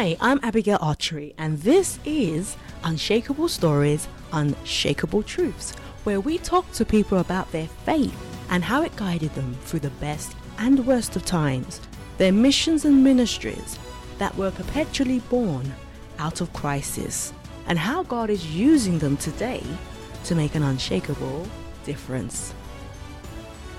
Hi, I'm Abigail Archery, and this is Unshakable Stories, Unshakable Truths, where we talk to people about their faith and how it guided them through the best and worst of times, their missions and ministries that were perpetually born out of crisis, and how God is using them today to make an unshakable difference.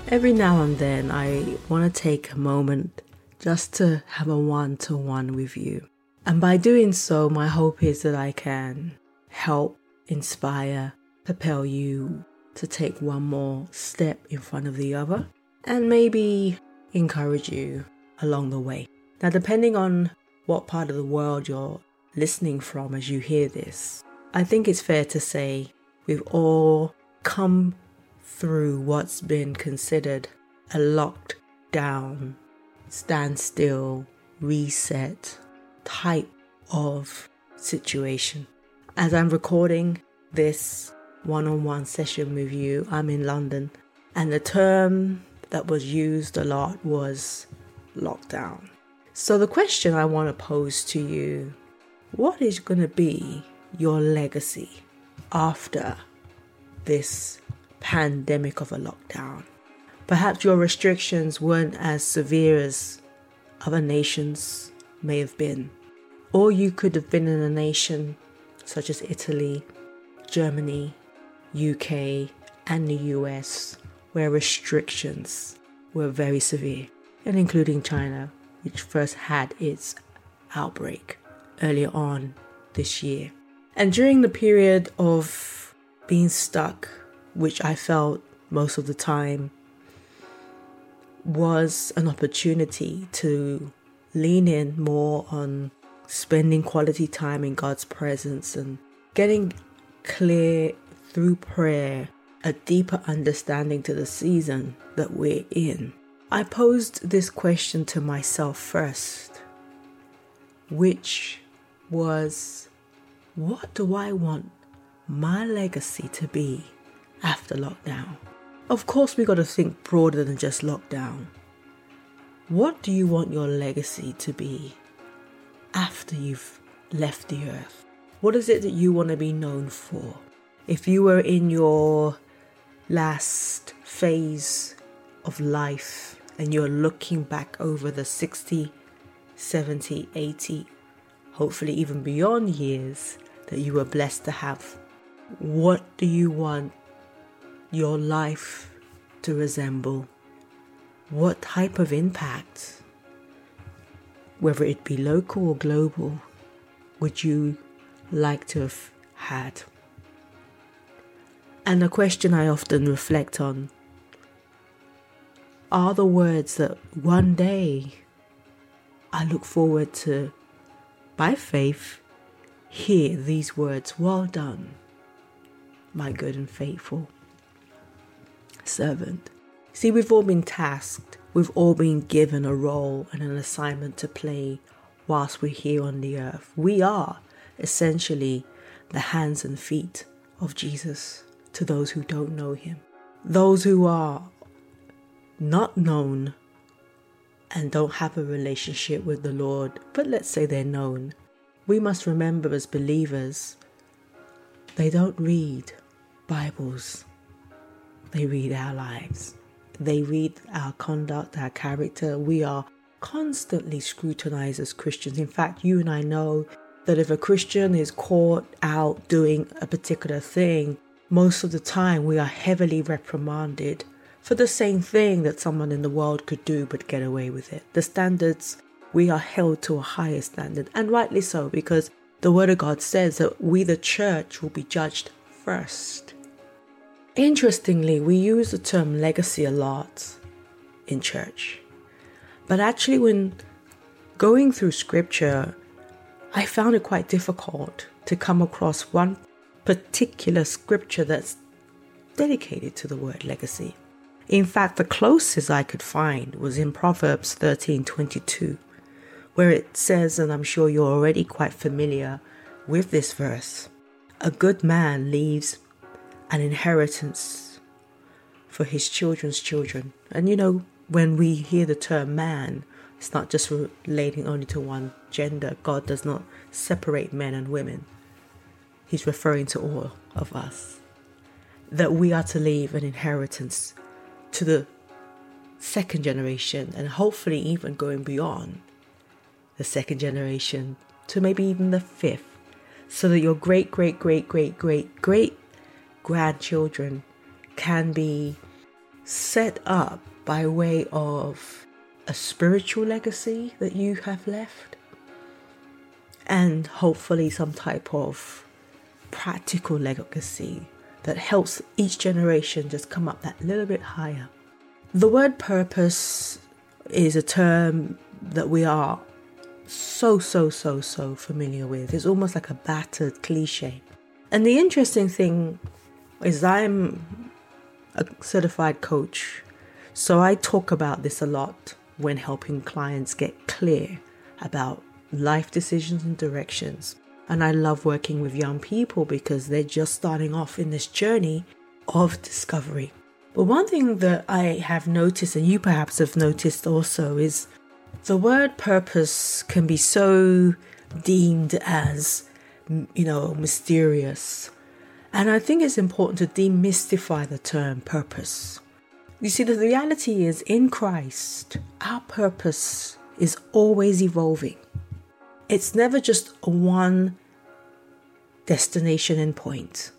Every now and then, I want to take a moment just to have a one to one with you. And by doing so, my hope is that I can help, inspire, propel you to take one more step in front of the other, and maybe encourage you along the way. Now, depending on what part of the world you're listening from as you hear this, I think it's fair to say we've all come through what's been considered a locked down, standstill, reset type of situation. As I'm recording this one on one session with you, I'm in London, and the term that was used a lot was lockdown. So, the question I want to pose to you what is going to be your legacy after this pandemic of a lockdown? Perhaps your restrictions weren't as severe as other nations may have been. Or you could have been in a nation such as Italy, Germany, UK, and the US, where restrictions were very severe, and including China, which first had its outbreak earlier on this year. And during the period of being stuck, which I felt most of the time was an opportunity to lean in more on spending quality time in God's presence and getting clear through prayer a deeper understanding to the season that we're in. I posed this question to myself first, which was what do I want my legacy to be after lockdown? Of course, we got to think broader than just lockdown. What do you want your legacy to be after you've left the earth? What is it that you want to be known for? If you were in your last phase of life and you're looking back over the 60, 70, 80, hopefully even beyond years that you were blessed to have, what do you want your life to resemble? What type of impact, whether it be local or global, would you like to have had? And a question I often reflect on are the words that one day I look forward to, by faith, hear these words Well done, my good and faithful servant. See, we've all been tasked, we've all been given a role and an assignment to play whilst we're here on the earth. We are essentially the hands and feet of Jesus to those who don't know him. Those who are not known and don't have a relationship with the Lord, but let's say they're known, we must remember as believers, they don't read Bibles they read our lives. They read our conduct, our character. We are constantly scrutinized as Christians. In fact, you and I know that if a Christian is caught out doing a particular thing, most of the time we are heavily reprimanded for the same thing that someone in the world could do but get away with it. The standards, we are held to a higher standard, and rightly so, because the Word of God says that we, the church, will be judged first. Interestingly, we use the term legacy a lot in church. But actually, when going through scripture, I found it quite difficult to come across one particular scripture that's dedicated to the word legacy. In fact, the closest I could find was in Proverbs 13:22, where it says, and I'm sure you're already quite familiar with this verse, a good man leaves an inheritance for his children's children. And you know, when we hear the term man, It's not just relating only to one gender. God does not separate men and women. He's referring to all of us. That we are to leave an inheritance to the second generation and hopefully even going beyond the second generation to maybe even the fifth, so that your great, great, great, great, great, great grandchildren can be set up by way of a spiritual legacy that you have left and hopefully some type of practical legacy that helps each generation just come up that little bit higher. The word purpose is a term that we are so, so, so, so familiar with. It's almost like a battered cliche. And the interesting thing is, I'm a certified coach, so I talk about this a lot when helping clients get clear about life decisions and directions. And I love working with young people because they're just starting off in this journey of discovery. But one thing that I have noticed, and you perhaps have noticed also, is the word purpose can be so deemed as, you know, mysterious. And I think it's important to demystify the term purpose. You see, the reality is in Christ, our purpose is always evolving. It's never just one destination and point.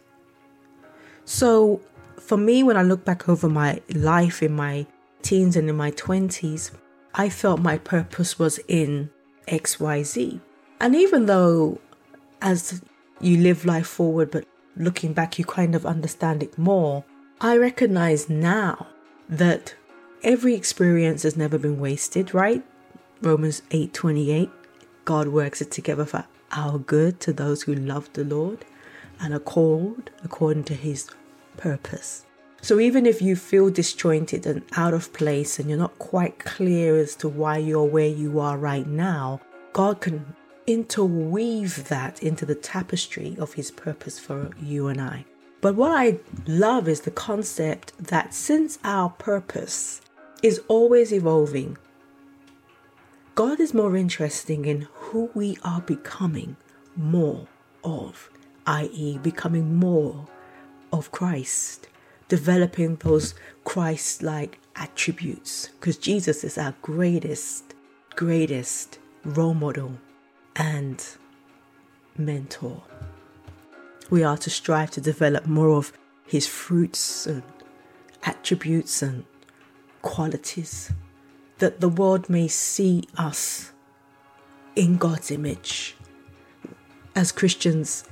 So, for me, when I look back over my life in my teens and in my 20s, I felt my purpose was in XYZ. And even though as you live life forward, but looking back, you kind of understand it more, I recognize now that every experience has never been wasted, right? Romans 8:28 God works it together for our good to those who love the Lord and are called according to his purpose. So even if you feel disjointed and out of place and you're not quite clear as to why you're where you are right now, God can interweave that into the tapestry of his purpose for you and I. But what I love is the concept that since our purpose is always evolving, God is more interested in who we are becoming more of, i.e., becoming more of Christ, developing those Christ like attributes, because Jesus is our greatest, greatest role model and mentor we are to strive to develop more of his fruits and attributes and qualities, that the world may see us in God's image. As Christians,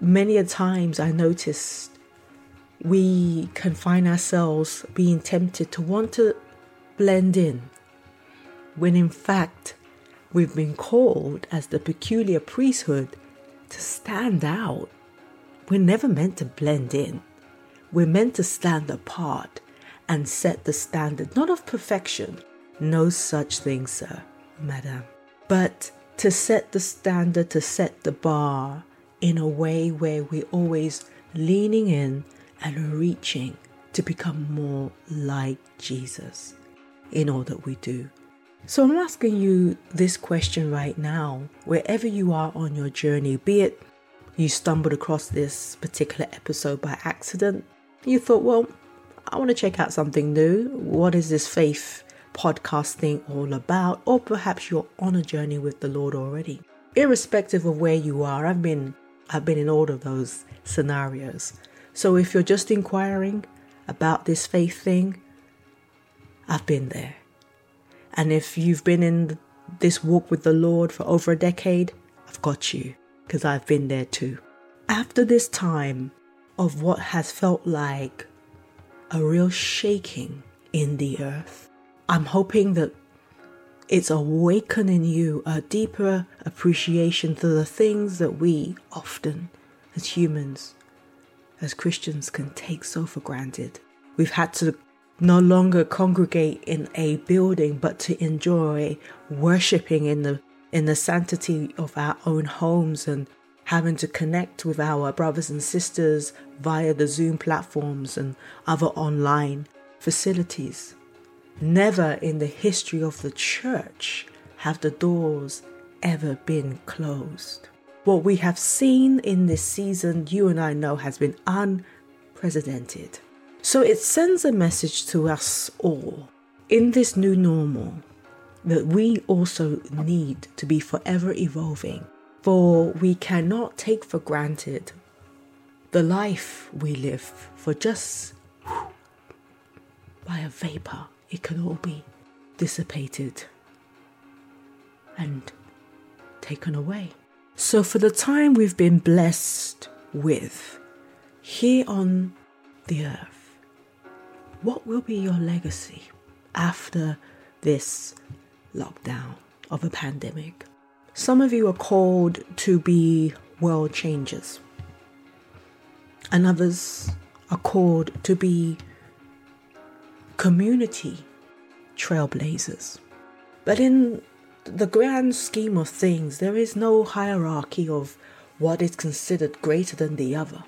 many a times I noticed we can find ourselves being tempted to want to blend in when in fact we've been called as the peculiar priesthood to stand out. We're never meant to blend in. We're meant to stand apart and set the standard, not of perfection, no such thing, sir, madam, but to set the standard, to set the bar in a way where we're always leaning in and reaching to become more like Jesus in all that we do. So I'm asking you this question right now, wherever you are on your journey, be it you stumbled across this particular episode by accident, you thought, well, I want to check out something new. What is this faith podcast thing all about? Or perhaps you're on a journey with the Lord already. Irrespective of where you are, I've been I've been in all of those scenarios. So if you're just inquiring about this faith thing, I've been there. And if you've been in this walk with the Lord for over a decade, I've got you because I've been there too. After this time of what has felt like a real shaking in the earth, I'm hoping that it's awakening you a deeper appreciation for the things that we often, as humans, as Christians, can take so for granted. We've had to no longer congregate in a building, but to enjoy worshiping in the in the sanctity of our own homes and having to connect with our brothers and sisters via the Zoom platforms and other online facilities. Never in the history of the church have the doors ever been closed. What we have seen in this season, you and I know, has been unprecedented. So it sends a message to us all in this new normal that we also need to be forever evolving, for we cannot take for granted the life we live for just by a vapor. It can all be dissipated and taken away. So, for the time we've been blessed with here on the earth, what will be your legacy after this lockdown of a pandemic? Some of you are called to be world changers, and others are called to be community trailblazers. But in the grand scheme of things, there is no hierarchy of what is considered greater than the other.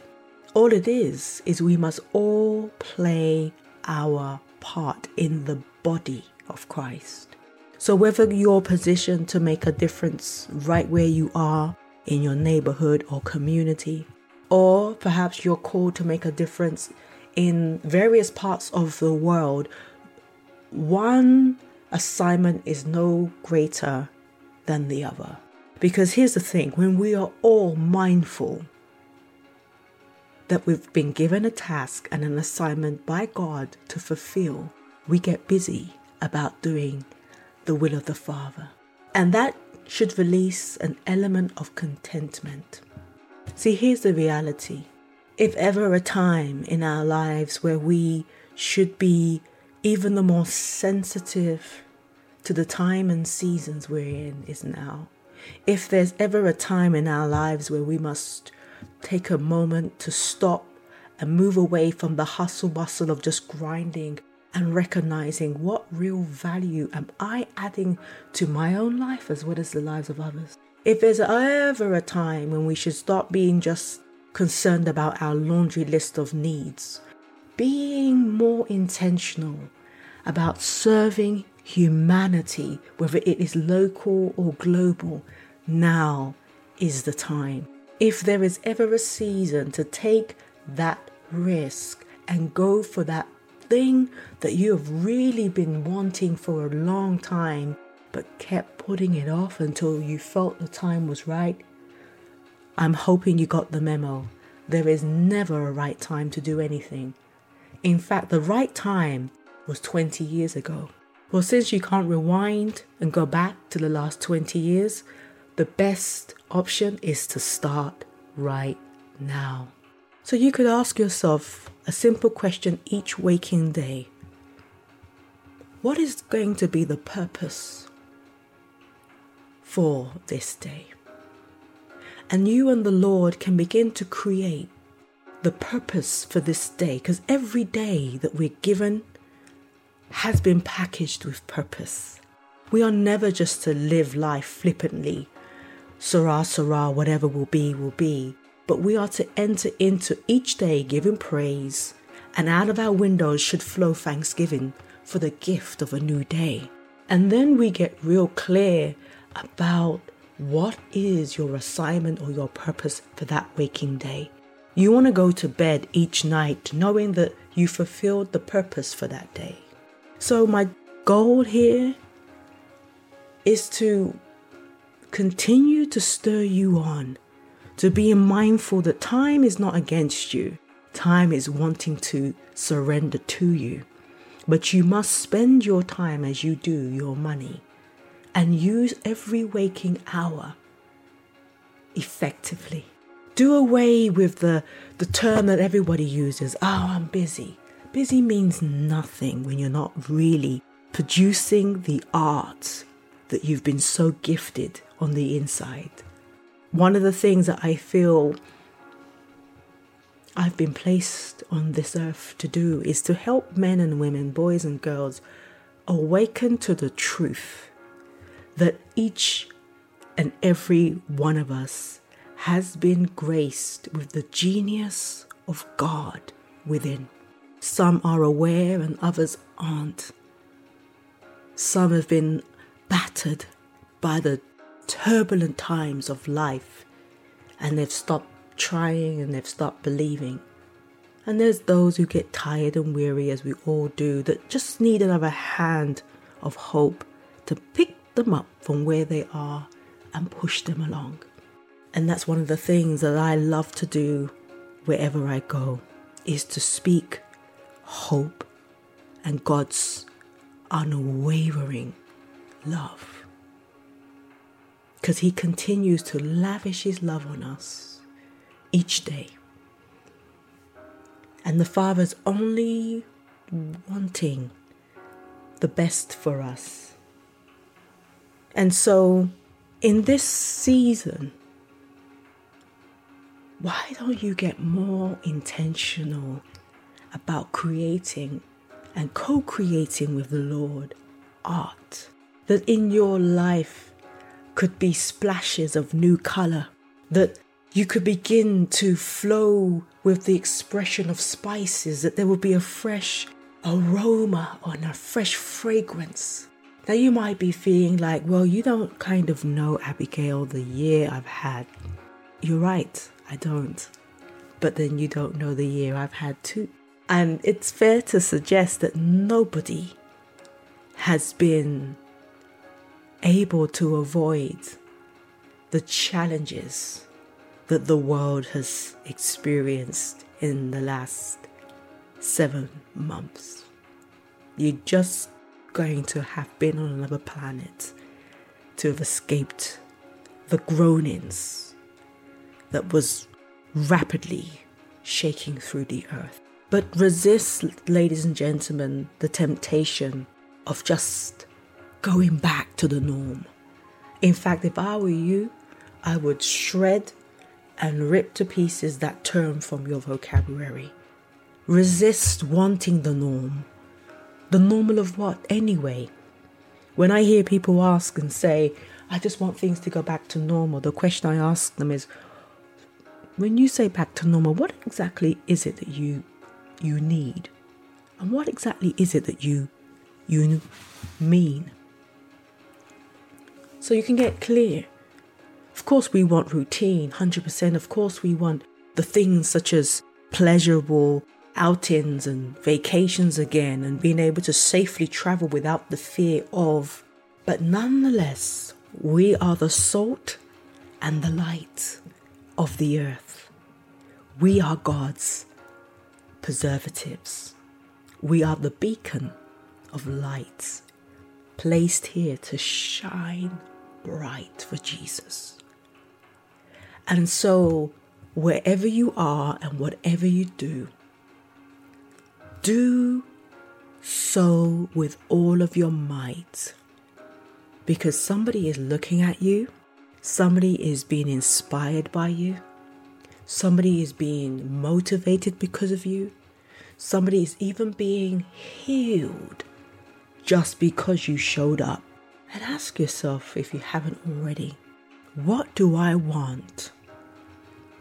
All it is, is we must all play our part in the body of Christ. So, whether you're positioned to make a difference right where you are in your neighborhood or community, or perhaps you're called to make a difference in various parts of the world, one assignment is no greater than the other. Because here's the thing when we are all mindful that we've been given a task and an assignment by God to fulfill, we get busy about doing the will of the Father. And that should release an element of contentment. See, here's the reality. If ever a time in our lives where we should be even the more sensitive to the time and seasons we're in is now. If there's ever a time in our lives where we must take a moment to stop and move away from the hustle bustle of just grinding and recognizing what real value am I adding to my own life as well as the lives of others. If there's ever a time when we should stop being just concerned about our laundry list of needs, being more intentional about serving humanity, whether it is local or global, now is the time. If there is ever a season to take that risk and go for that thing that you have really been wanting for a long time but kept putting it off until you felt the time was right, I'm hoping you got the memo. There is never a right time to do anything. In fact, the right time was 20 years ago. Well, since you can't rewind and go back to the last 20 years, the best option is to start right now. So you could ask yourself a simple question each waking day What is going to be the purpose for this day? And you and the Lord can begin to create the purpose for this day because every day that we're given has been packaged with purpose. We are never just to live life flippantly, Sarah, Sarah, whatever will be, will be, but we are to enter into each day giving praise, and out of our windows should flow thanksgiving for the gift of a new day. And then we get real clear about what is your assignment or your purpose for that waking day. You want to go to bed each night knowing that you fulfilled the purpose for that day. So, my goal here is to continue to stir you on, to be mindful that time is not against you, time is wanting to surrender to you. But you must spend your time as you do your money and use every waking hour effectively. Do away with the, the term that everybody uses oh, I'm busy. Busy means nothing when you're not really producing the art that you've been so gifted on the inside. One of the things that I feel I've been placed on this earth to do is to help men and women, boys and girls, awaken to the truth that each and every one of us has been graced with the genius of God within. Some are aware and others aren't. Some have been battered by the turbulent times of life and they've stopped trying and they've stopped believing. And there's those who get tired and weary, as we all do, that just need another hand of hope to pick them up from where they are and push them along. And that's one of the things that I love to do wherever I go is to speak hope and God's unwavering love. Because He continues to lavish His love on us each day. And the Father's only wanting the best for us. And so, in this season, why don't you get more intentional about creating and co creating with the Lord art? That in your life could be splashes of new color, that you could begin to flow with the expression of spices, that there will be a fresh aroma or a fresh fragrance. Now, you might be feeling like, well, you don't kind of know, Abigail, the year I've had. You're right. I don't. But then you don't know the year I've had too. And it's fair to suggest that nobody has been able to avoid the challenges that the world has experienced in the last seven months. You're just going to have been on another planet to have escaped the groanings that was rapidly shaking through the earth. But resist, ladies and gentlemen, the temptation of just going back to the norm. In fact, if I were you, I would shred and rip to pieces that term from your vocabulary. Resist wanting the norm. The normal of what, anyway? When I hear people ask and say, I just want things to go back to normal, the question I ask them is, when you say back to normal, what exactly is it that you you need? And what exactly is it that you you mean? So you can get clear. Of course we want routine, 100%. Of course we want the things such as pleasurable outings and vacations again and being able to safely travel without the fear of. But nonetheless, we are the salt and the light of the earth. We are God's preservatives. We are the beacon of light placed here to shine bright for Jesus. And so, wherever you are and whatever you do, do so with all of your might because somebody is looking at you Somebody is being inspired by you. Somebody is being motivated because of you. Somebody is even being healed just because you showed up. And ask yourself, if you haven't already, what do I want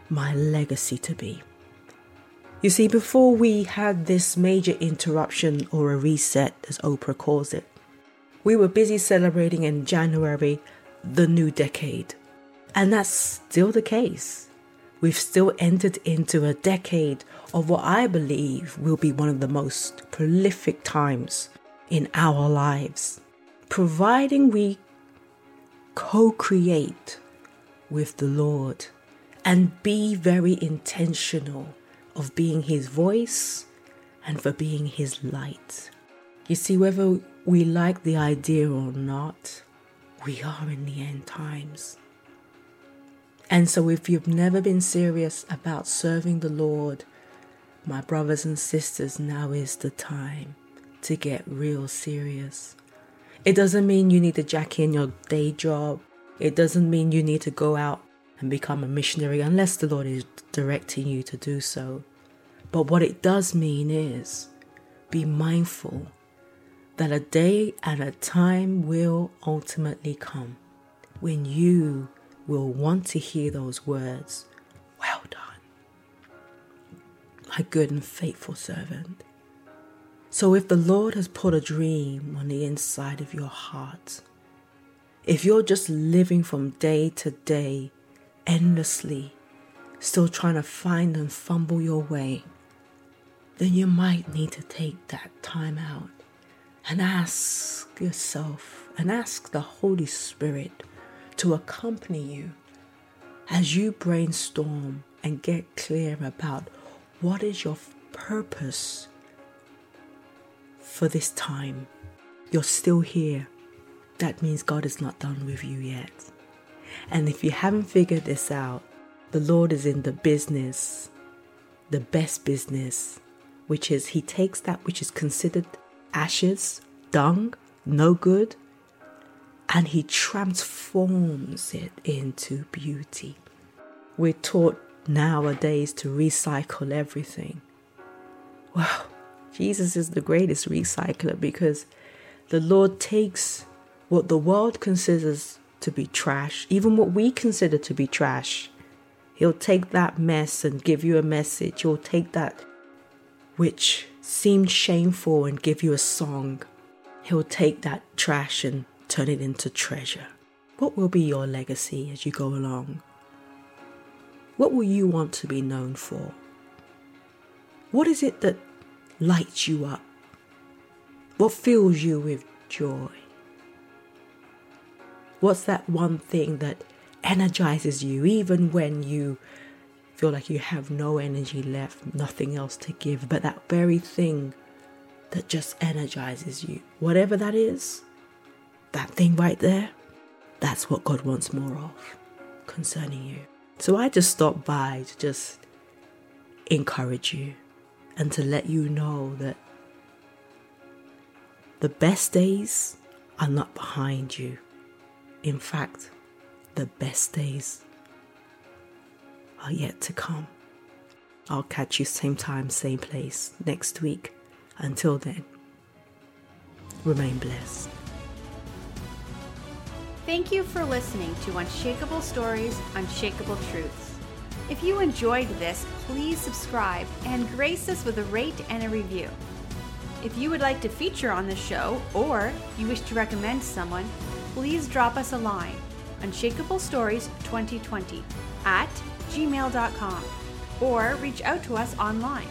my legacy to be? You see, before we had this major interruption or a reset, as Oprah calls it, we were busy celebrating in January the new decade. And that's still the case. We've still entered into a decade of what I believe will be one of the most prolific times in our lives, providing we co create with the Lord and be very intentional of being His voice and for being His light. You see, whether we like the idea or not, we are in the end times. And so, if you've never been serious about serving the Lord, my brothers and sisters, now is the time to get real serious. It doesn't mean you need to jack in your day job. It doesn't mean you need to go out and become a missionary unless the Lord is directing you to do so. But what it does mean is be mindful that a day and a time will ultimately come when you will want to hear those words Well done, my good and faithful servant. So, if the Lord has put a dream on the inside of your heart, if you're just living from day to day, endlessly, still trying to find and fumble your way, then you might need to take that time out and ask yourself and ask the Holy Spirit to accompany you as you brainstorm and get clear about what is your purpose for this time. You're still here. That means God is not done with you yet. And if you haven't figured this out, the Lord is in the business, the best business, which is He takes that which is considered ashes, dung, no good, and He transforms it into beauty. We're taught nowadays to recycle everything. Well, Jesus is the greatest recycler because the Lord takes what the world considers to be trash, even what we consider to be trash, He'll take that mess and give you a message. He'll take that which seemed shameful and give you a song. He'll take that trash and turn it into treasure. What will be your legacy as you go along? What will you want to be known for? What is it that lights you up? What fills you with joy? What's that one thing that energizes you even when you feel like you have no energy left, nothing else to give, but that very thing that just energizes you, whatever that is, that thing right there, that's what God wants more of concerning you. So I just stopped by to just encourage you and to let you know that the best days are not behind you. In fact, the best days are yet to come. I'll catch you same time, same place next week. Until then, remain blessed. Thank you for listening to Unshakable Stories, Unshakable Truths. If you enjoyed this, please subscribe and grace us with a rate and a review. If you would like to feature on the show or you wish to recommend someone, please drop us a line Unshakable Stories 2020 at gmail.com or reach out to us online.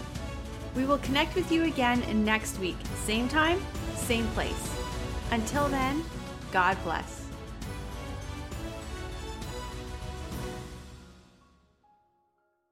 We will connect with you again next week, same time, same place. Until then, God bless.